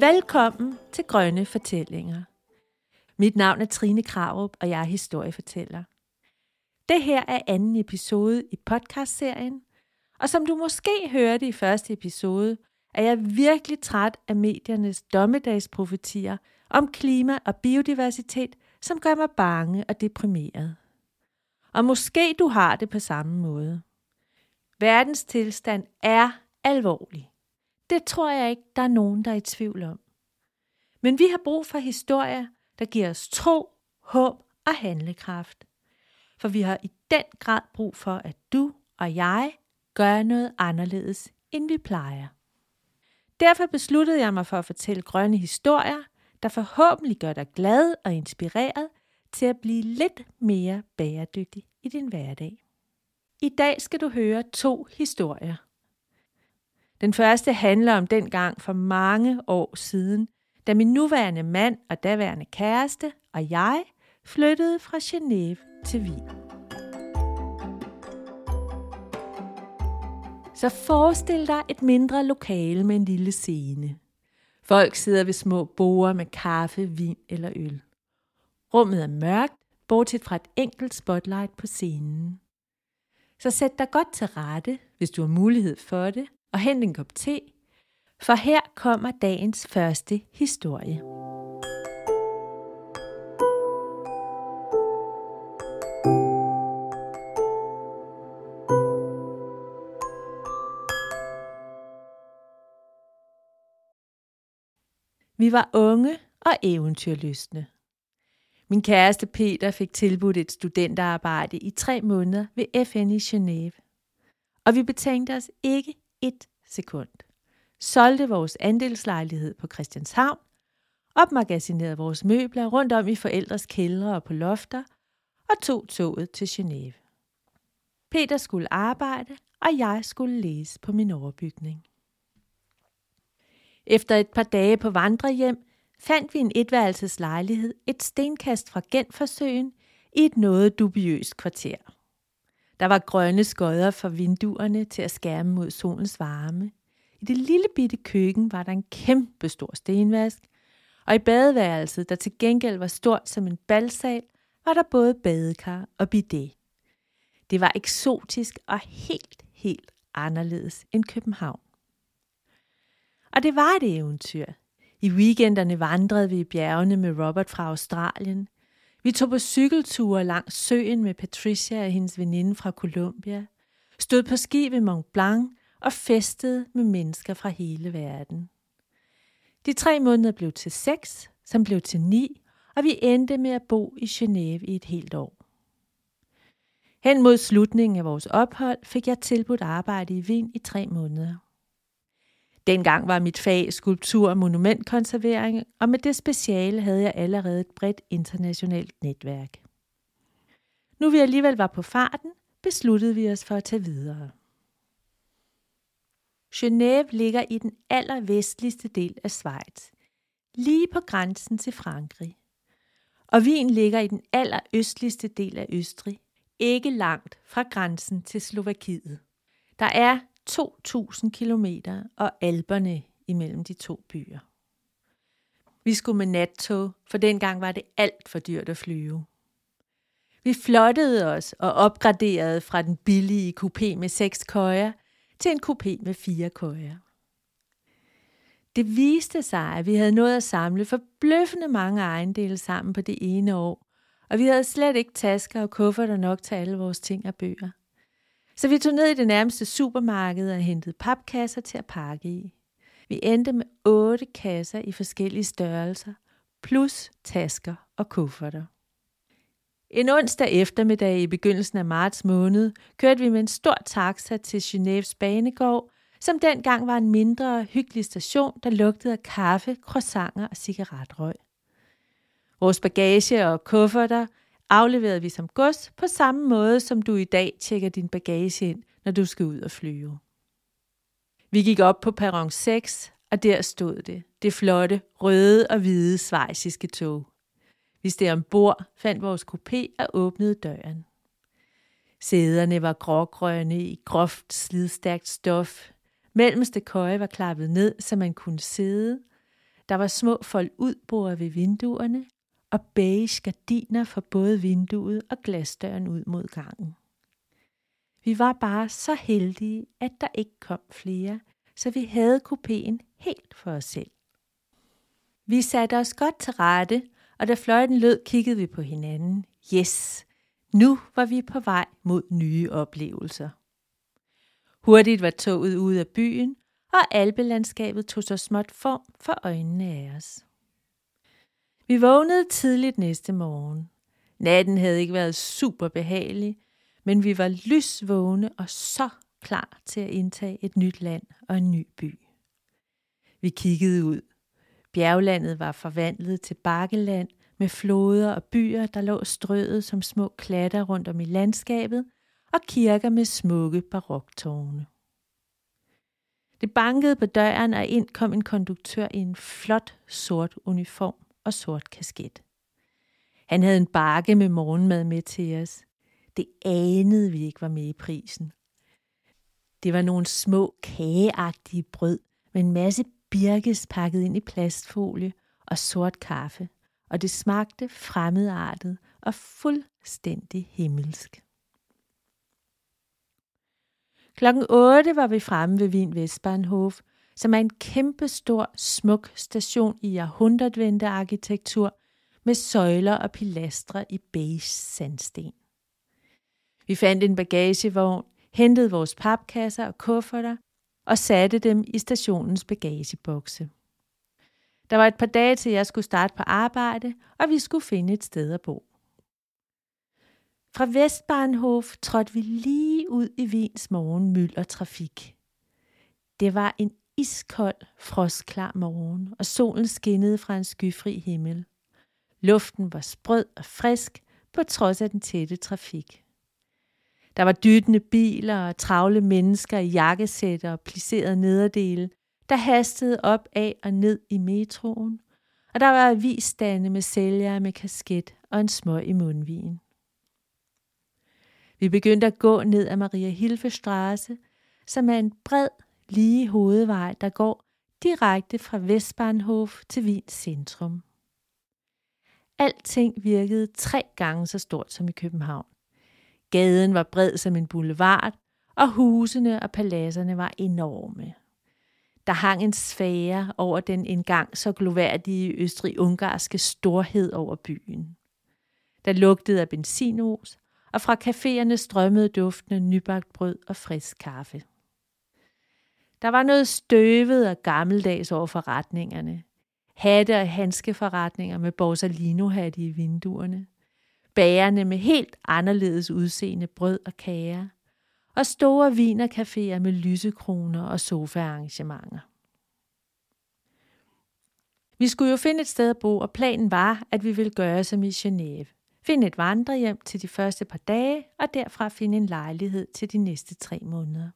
Velkommen til Grønne Fortællinger. Mit navn er Trine Krarup, og jeg er historiefortæller. Det her er anden episode i podcastserien, og som du måske hørte i første episode, er jeg virkelig træt af mediernes dommedagsprofetier om klima og biodiversitet, som gør mig bange og deprimeret. Og måske du har det på samme måde. Verdens tilstand er alvorlig. Det tror jeg ikke, der er nogen, der er i tvivl om. Men vi har brug for historier, der giver os tro, håb og handlekraft. For vi har i den grad brug for, at du og jeg gør noget anderledes, end vi plejer. Derfor besluttede jeg mig for at fortælle grønne historier, der forhåbentlig gør dig glad og inspireret til at blive lidt mere bæredygtig i din hverdag. I dag skal du høre to historier. Den første handler om den gang for mange år siden, da min nuværende mand og daværende kæreste og jeg flyttede fra Genève til Wien. Så forestil dig et mindre lokale med en lille scene. Folk sidder ved små borer med kaffe, vin eller øl. Rummet er mørkt, bortset fra et enkelt spotlight på scenen. Så sæt dig godt til rette, hvis du har mulighed for det, og hent en kop te, for her kommer dagens første historie. Vi var unge og eventyrlystne. Min kæreste Peter fik tilbudt et studenterarbejde i tre måneder ved FN i Genève. Og vi betænkte os ikke et sekund. Solgte vores andelslejlighed på Christianshavn, opmagasinerede vores møbler rundt om i forældres kældre og på lofter, og tog toget til Genève. Peter skulle arbejde, og jeg skulle læse på min overbygning. Efter et par dage på vandrehjem fandt vi en etværelseslejlighed et stenkast fra Genforsøen i et noget dubiøst kvarter. Der var grønne skodder for vinduerne til at skærme mod solens varme. I det lille bitte køkken var der en kæmpe stor stenvask, og i badeværelset, der til gengæld var stort som en balsal, var der både badekar og bidet. Det var eksotisk og helt, helt anderledes end København. Og det var et eventyr. I weekenderne vandrede vi i bjergene med Robert fra Australien. Vi tog på cykelture langs søen med Patricia og hendes veninde fra Colombia. Stod på ski ved Mont Blanc og festede med mennesker fra hele verden. De tre måneder blev til seks, som blev til ni, og vi endte med at bo i Genève i et helt år. Hen mod slutningen af vores ophold fik jeg tilbudt arbejde i Wien i tre måneder. Dengang var mit fag skulptur- og monumentkonservering, og med det speciale havde jeg allerede et bredt internationalt netværk. Nu vi alligevel var på farten, besluttede vi os for at tage videre. Genève ligger i den allervestligste del af Schweiz, lige på grænsen til Frankrig. Og Wien ligger i den allerøstligste del af Østrig, ikke langt fra grænsen til Slovakiet. Der er 2.000 km og alberne imellem de to byer. Vi skulle med nattog, for dengang var det alt for dyrt at flyve. Vi flottede os og opgraderede fra den billige kupé med seks køjer til en kupé med fire køjer. Det viste sig, at vi havde nået at samle forbløffende mange ejendele sammen på det ene år, og vi havde slet ikke tasker og kufferter nok til alle vores ting og bøger. Så vi tog ned i det nærmeste supermarked og hentede papkasser til at pakke i. Vi endte med otte kasser i forskellige størrelser, plus tasker og kufferter. En onsdag eftermiddag i begyndelsen af marts måned kørte vi med en stor taxa til Genèves banegård, som dengang var en mindre hyggelig station, der lugtede af kaffe, croissanter og cigaretrøg. Vores bagage og kufferter afleverede vi som gods på samme måde, som du i dag tjekker din bagage ind, når du skal ud og flyve. Vi gik op på perron 6, og der stod det, det flotte, røde og hvide svejsiske tog. Vi steg ombord, fandt vores kopé og åbnede døren. Sæderne var grågrønne i groft, slidstærkt stof. Mellemste køje var klappet ned, så man kunne sidde. Der var små fold udbord ved vinduerne og beige gardiner for både vinduet og glasdøren ud mod gangen. Vi var bare så heldige, at der ikke kom flere, så vi havde kupéen helt for os selv. Vi satte os godt til rette, og da fløjten lød, kiggede vi på hinanden. Yes, nu var vi på vej mod nye oplevelser. Hurtigt var toget ude af byen, og alpelandskabet tog så småt form for øjnene af os. Vi vågnede tidligt næste morgen. Natten havde ikke været super behagelig, men vi var lysvågne og så klar til at indtage et nyt land og en ny by. Vi kiggede ud. Bjerglandet var forvandlet til bakkeland med floder og byer, der lå strøet som små klatter rundt om i landskabet, og kirker med smukke baroktårne. Det bankede på døren, og ind kom en konduktør i en flot sort uniform og sort kasket. Han havde en bakke med morgenmad med til os. Det anede vi ikke var med i prisen. Det var nogle små kageagtige brød med en masse birkes pakket ind i plastfolie og sort kaffe, og det smagte fremmedartet og fuldstændig himmelsk. Klokken 8 var vi fremme ved Wien Vestbahnhof, som er en kæmpe stor, smuk station i århundredvendte arkitektur med søjler og pilastre i beige sandsten. Vi fandt en bagagevogn, hentede vores papkasser og kufferter og satte dem i stationens bagagebokse. Der var et par dage til, jeg skulle starte på arbejde, og vi skulle finde et sted at bo. Fra Vestbahnhof trådte vi lige ud i Wiens morgenmyld og trafik. Det var en iskold, frostklar morgen, og solen skinnede fra en skyfri himmel. Luften var sprød og frisk, på trods af den tætte trafik. Der var dyttende biler og travle mennesker i jakkesætter og plisserede nederdele, der hastede op af og ned i metroen, og der var avisstande med sælgere med kasket og en smøg i mundvigen. Vi begyndte at gå ned ad Maria Hilfestraße, som er en bred, lige hovedvej, der går direkte fra Vestbahnhof til Wiens centrum. Alting virkede tre gange så stort som i København. Gaden var bred som en boulevard, og husene og paladserne var enorme. Der hang en sfære over den engang så gloværdige østrig-ungarske storhed over byen. Der lugtede af benzinos, og fra caféerne strømmede duftende nybagt brød og frisk kaffe. Der var noget støvet og gammeldags over forretningerne. Hatte- og handskeforretninger med borsalino-hatte i vinduerne. Bagerne med helt anderledes udseende brød og kager. Og store vinercaféer med lysekroner og sofaarrangementer. Vi skulle jo finde et sted at bo, og planen var, at vi ville gøre som i Genève. Finde et vandrehjem til de første par dage, og derfra finde en lejlighed til de næste tre måneder.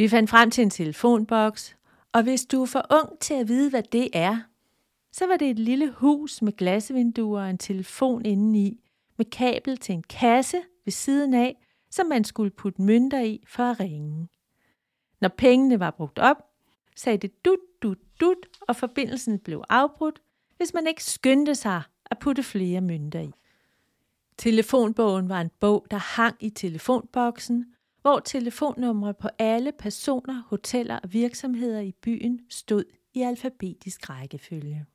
Vi fandt frem til en telefonboks, og hvis du er for ung til at vide, hvad det er, så var det et lille hus med glasvinduer og en telefon indeni, med kabel til en kasse ved siden af, som man skulle putte mønter i for at ringe. Når pengene var brugt op, sagde det dut, dut, dut, og forbindelsen blev afbrudt, hvis man ikke skyndte sig at putte flere mønter i. Telefonbogen var en bog, der hang i telefonboksen, hvor telefonnumre på alle personer, hoteller og virksomheder i byen stod i alfabetisk rækkefølge.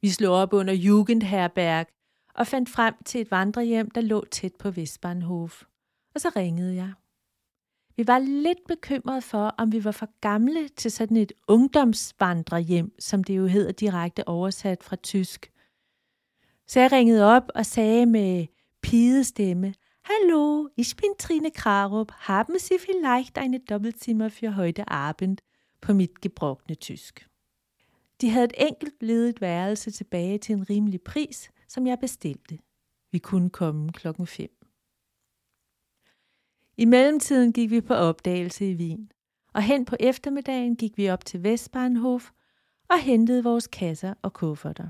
Vi slog op under Jugendherberg og fandt frem til et vandrehjem, der lå tæt på Vestbahnhof. Og så ringede jeg. Vi var lidt bekymret for, om vi var for gamle til sådan et ungdomsvandrehjem, som det jo hedder direkte oversat fra tysk. Så jeg ringede op og sagde med pidestemme, Hallo, ich bin Trine Krarup. Haben Sie vielleicht eine Doppelzimmer für heute Abend? På mit gebrokkne tysk. De havde et enkelt ledigt værelse tilbage til en rimelig pris, som jeg bestilte. Vi kunne komme klokken 5. I mellemtiden gik vi på opdagelse i Wien, og hen på eftermiddagen gik vi op til Vestbahnhof og hentede vores kasser og kufferter.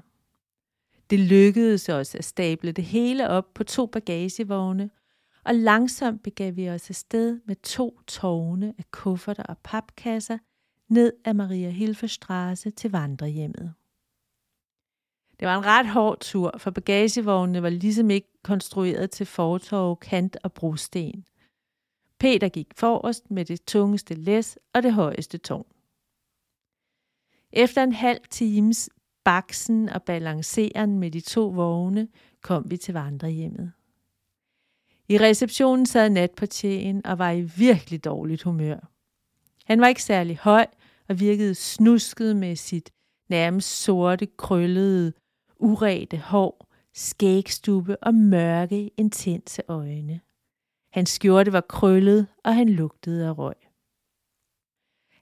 Det lykkedes os at stable det hele op på to bagagevogne, og langsomt begav vi os afsted med to tårne af kufferter og papkasser ned ad Maria Hilferstrasse til vandrehjemmet. Det var en ret hård tur, for bagagevognene var ligesom ikke konstrueret til fortov, kant og brosten. Peter gik forrest med det tungeste læs og det højeste tårn. Efter en halv times baksen og balanceren med de to vogne, kom vi til vandrehjemmet. I receptionen sad natportieren og var i virkelig dårligt humør. Han var ikke særlig høj og virkede snusket med sit nærmest sorte, krøllede, urete hår, skægstube og mørke, intense øjne. Hans skjorte var krøllet, og han lugtede af røg.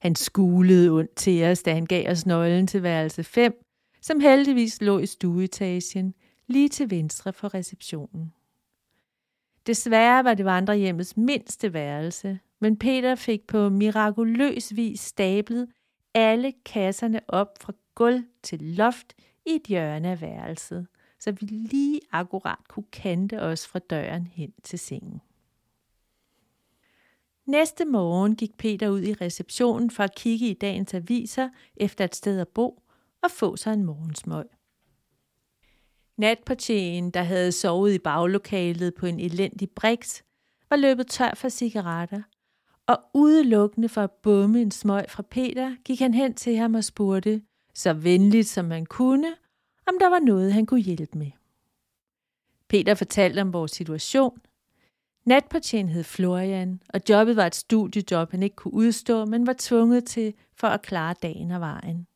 Han skulede ondt til os, da han gav os nøglen til værelse 5, som heldigvis lå i stueetagen, lige til venstre for receptionen. Desværre var det vandrehjemmets mindste værelse, men Peter fik på mirakuløs vis stablet alle kasserne op fra gulv til loft i et hjørne af værelset, så vi lige akkurat kunne kante os fra døren hen til sengen. Næste morgen gik Peter ud i receptionen for at kigge i dagens aviser efter et sted at bo og få sig en morgensmøg. Natportieren, der havde sovet i baglokalet på en elendig briks, var løbet tør for cigaretter, og udelukkende for at bumme en smøg fra Peter, gik han hen til ham og spurgte, så venligt som man kunne, om der var noget, han kunne hjælpe med. Peter fortalte om vores situation. Natpartien hed Florian, og jobbet var et studiejob, han ikke kunne udstå, men var tvunget til for at klare dagen og vejen.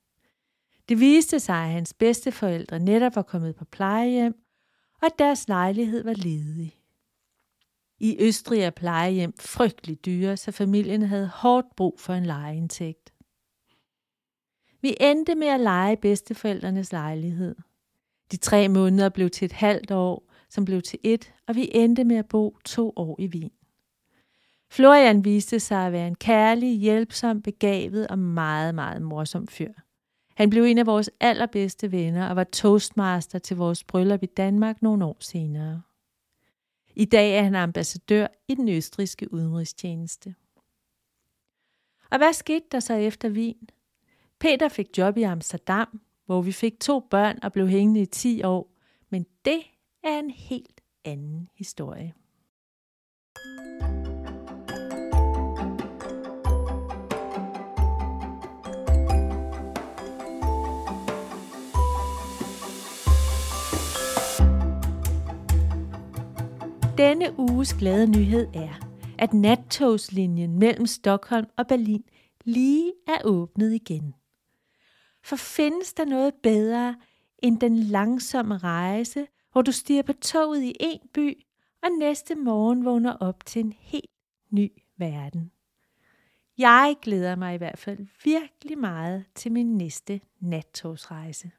Det viste sig, at hans bedsteforældre netop var kommet på plejehjem, og at deres lejlighed var ledig. I Østrig er plejehjem frygtelig dyre, så familien havde hårdt brug for en lejeindtægt. Vi endte med at lege bedsteforældrenes lejlighed. De tre måneder blev til et halvt år, som blev til et, og vi endte med at bo to år i Wien. Florian viste sig at være en kærlig, hjælpsom, begavet og meget, meget morsom fyr. Han blev en af vores allerbedste venner og var toastmaster til vores bryllup i Danmark nogle år senere. I dag er han ambassadør i den østriske udenrigstjeneste. Og hvad skete der så efter Wien? Peter fik job i Amsterdam, hvor vi fik to børn og blev hængende i 10 år, men det er en helt anden historie. Denne uges glade nyhed er, at nattogslinjen mellem Stockholm og Berlin lige er åbnet igen. For findes der noget bedre end den langsomme rejse, hvor du stiger på toget i en by, og næste morgen vågner op til en helt ny verden? Jeg glæder mig i hvert fald virkelig meget til min næste nattogsrejse.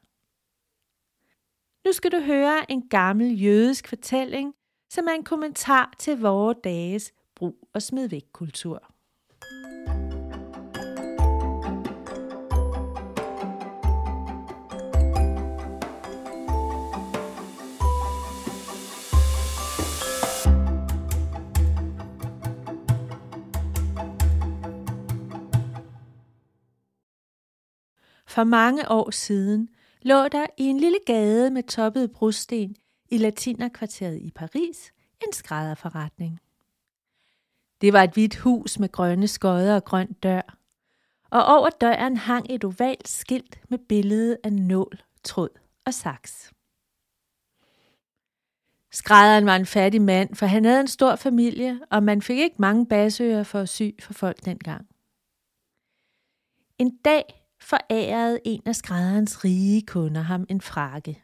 Nu skal du høre en gammel jødisk fortælling, som er en kommentar til vores dages brug og smid væk kultur. For mange år siden lå der i en lille gade med toppet brosten i latinerkvarteret i Paris en skrædderforretning. Det var et hvidt hus med grønne skodder og grøn dør, og over døren hang et ovalt skilt med billede af nål, tråd og saks. Skrædderen var en fattig mand, for han havde en stor familie, og man fik ikke mange basører for at sy for folk dengang. En dag forærede en af skrædderens rige kunder ham en frakke.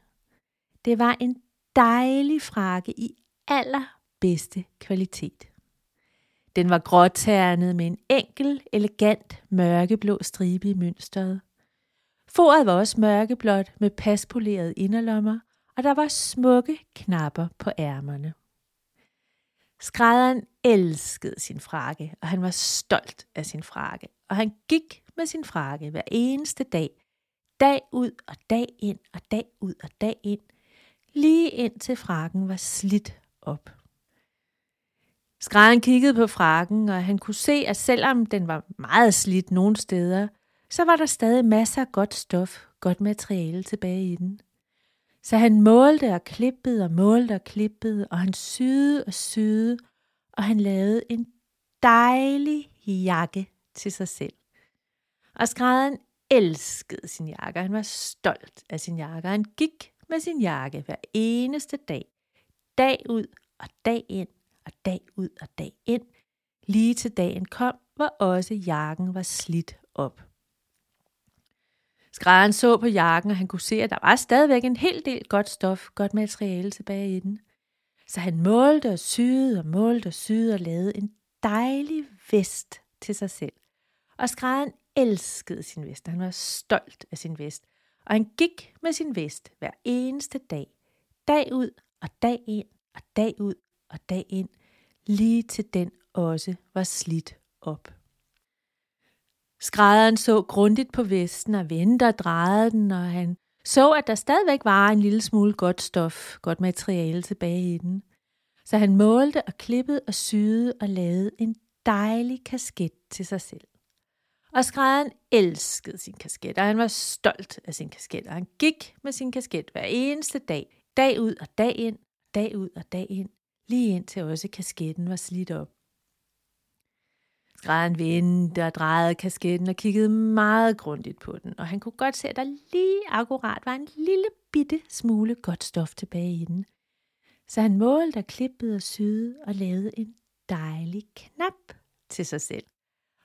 Det var en dejlig frakke i allerbedste kvalitet. Den var gråternet med en enkel, elegant, mørkeblå stribe i mønstret. Foret var også mørkeblåt med paspolerede inderlommer, og der var smukke knapper på ærmerne. Skrædderen elskede sin frakke, og han var stolt af sin frakke, og han gik med sin frakke hver eneste dag, dag ud og dag ind og dag ud og dag ind, lige indtil frakken var slidt op. Skrædderen kiggede på frakken, og han kunne se, at selvom den var meget slidt nogle steder, så var der stadig masser af godt stof, godt materiale tilbage i den. Så han målte og klippede og målte og klippede, og han syede og syede, og han lavede en dejlig jakke til sig selv. Og skrædderen elskede sin jakke, han var stolt af sin jakke, han gik med sin jakke hver eneste dag, dag ud og dag ind, og dag ud og dag ind, lige til dagen kom, hvor også jakken var slidt op. Skrædderen så på jakken, og han kunne se, at der var stadigvæk en hel del godt stof, godt materiale tilbage i den. Så han målte og syede og målte og syede og lavede en dejlig vest til sig selv. Og skrædderen elskede sin vest, han var stolt af sin vest. Og han gik med sin vest hver eneste dag, dag ud og dag ind og dag ud og dag ind, lige til den også var slidt op. Skrædderen så grundigt på vesten og vendte og drejede den, og han så, at der stadigvæk var en lille smule godt stof, godt materiale tilbage i den. Så han målte og klippede og syede og lavede en dejlig kasket til sig selv. Og skrædderen elskede sin kasket, og han var stolt af sin kasket, og han gik med sin kasket hver eneste dag, dag ud og dag ind, dag ud og dag ind, lige indtil også kasketten var slidt op. Skrædderen vendte og drejede kasketten og kiggede meget grundigt på den, og han kunne godt se, at der lige akkurat var en lille bitte smule godt stof tilbage i den. Så han målte og klippede og syede og lavede en dejlig knap til sig selv.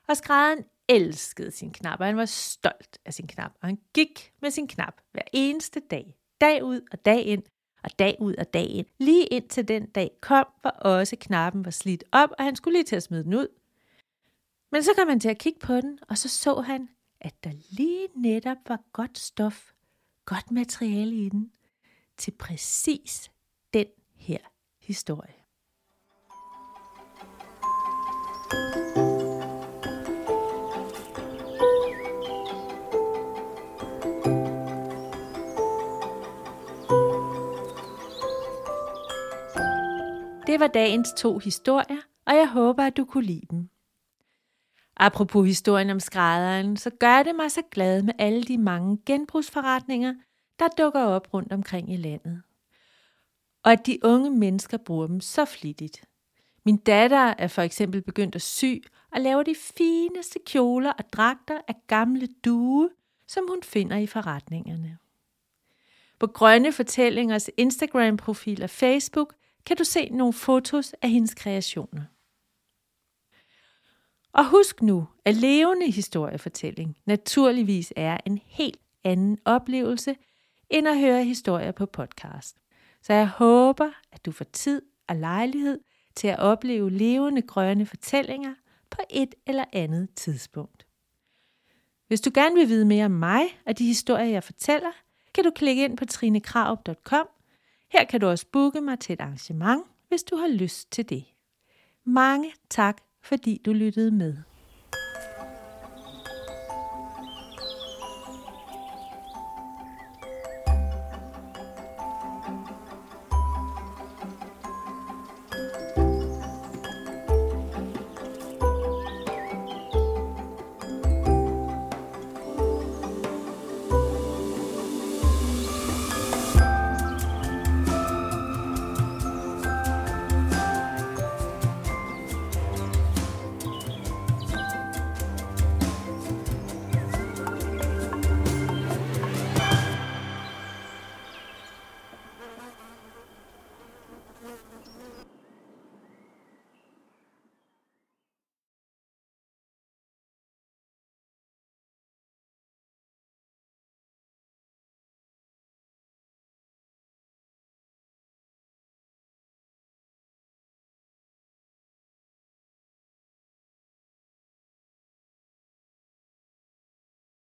Og skrædderen elskede sin knap, og han var stolt af sin knap, og han gik med sin knap hver eneste dag, dag ud og dag ind, og dag ud og dag ind, lige indtil den dag kom, hvor også knappen var slidt op, og han skulle lige til at smide den ud. Men så kom han til at kigge på den, og så så han, at der lige netop var godt stof, godt materiale i den, til præcis den her historie. Det var dagens to historier, og jeg håber, at du kunne lide dem. Apropos historien om skrædderen, så gør det mig så glad med alle de mange genbrugsforretninger, der dukker op rundt omkring i landet. Og at de unge mennesker bruger dem så flittigt. Min datter er for eksempel begyndt at sy og lave de fineste kjoler og dragter af gamle due, som hun finder i forretningerne. På Grønne Fortællingers Instagram-profil og Facebook kan du se nogle fotos af hendes kreationer. Og husk nu, at levende historiefortælling naturligvis er en helt anden oplevelse, end at høre historier på podcast. Så jeg håber, at du får tid og lejlighed til at opleve levende grønne fortællinger på et eller andet tidspunkt. Hvis du gerne vil vide mere om mig og de historier, jeg fortæller, kan du klikke ind på trinekrav.com. Her kan du også booke mig til et arrangement, hvis du har lyst til det. Mange tak fordi du lyttede med.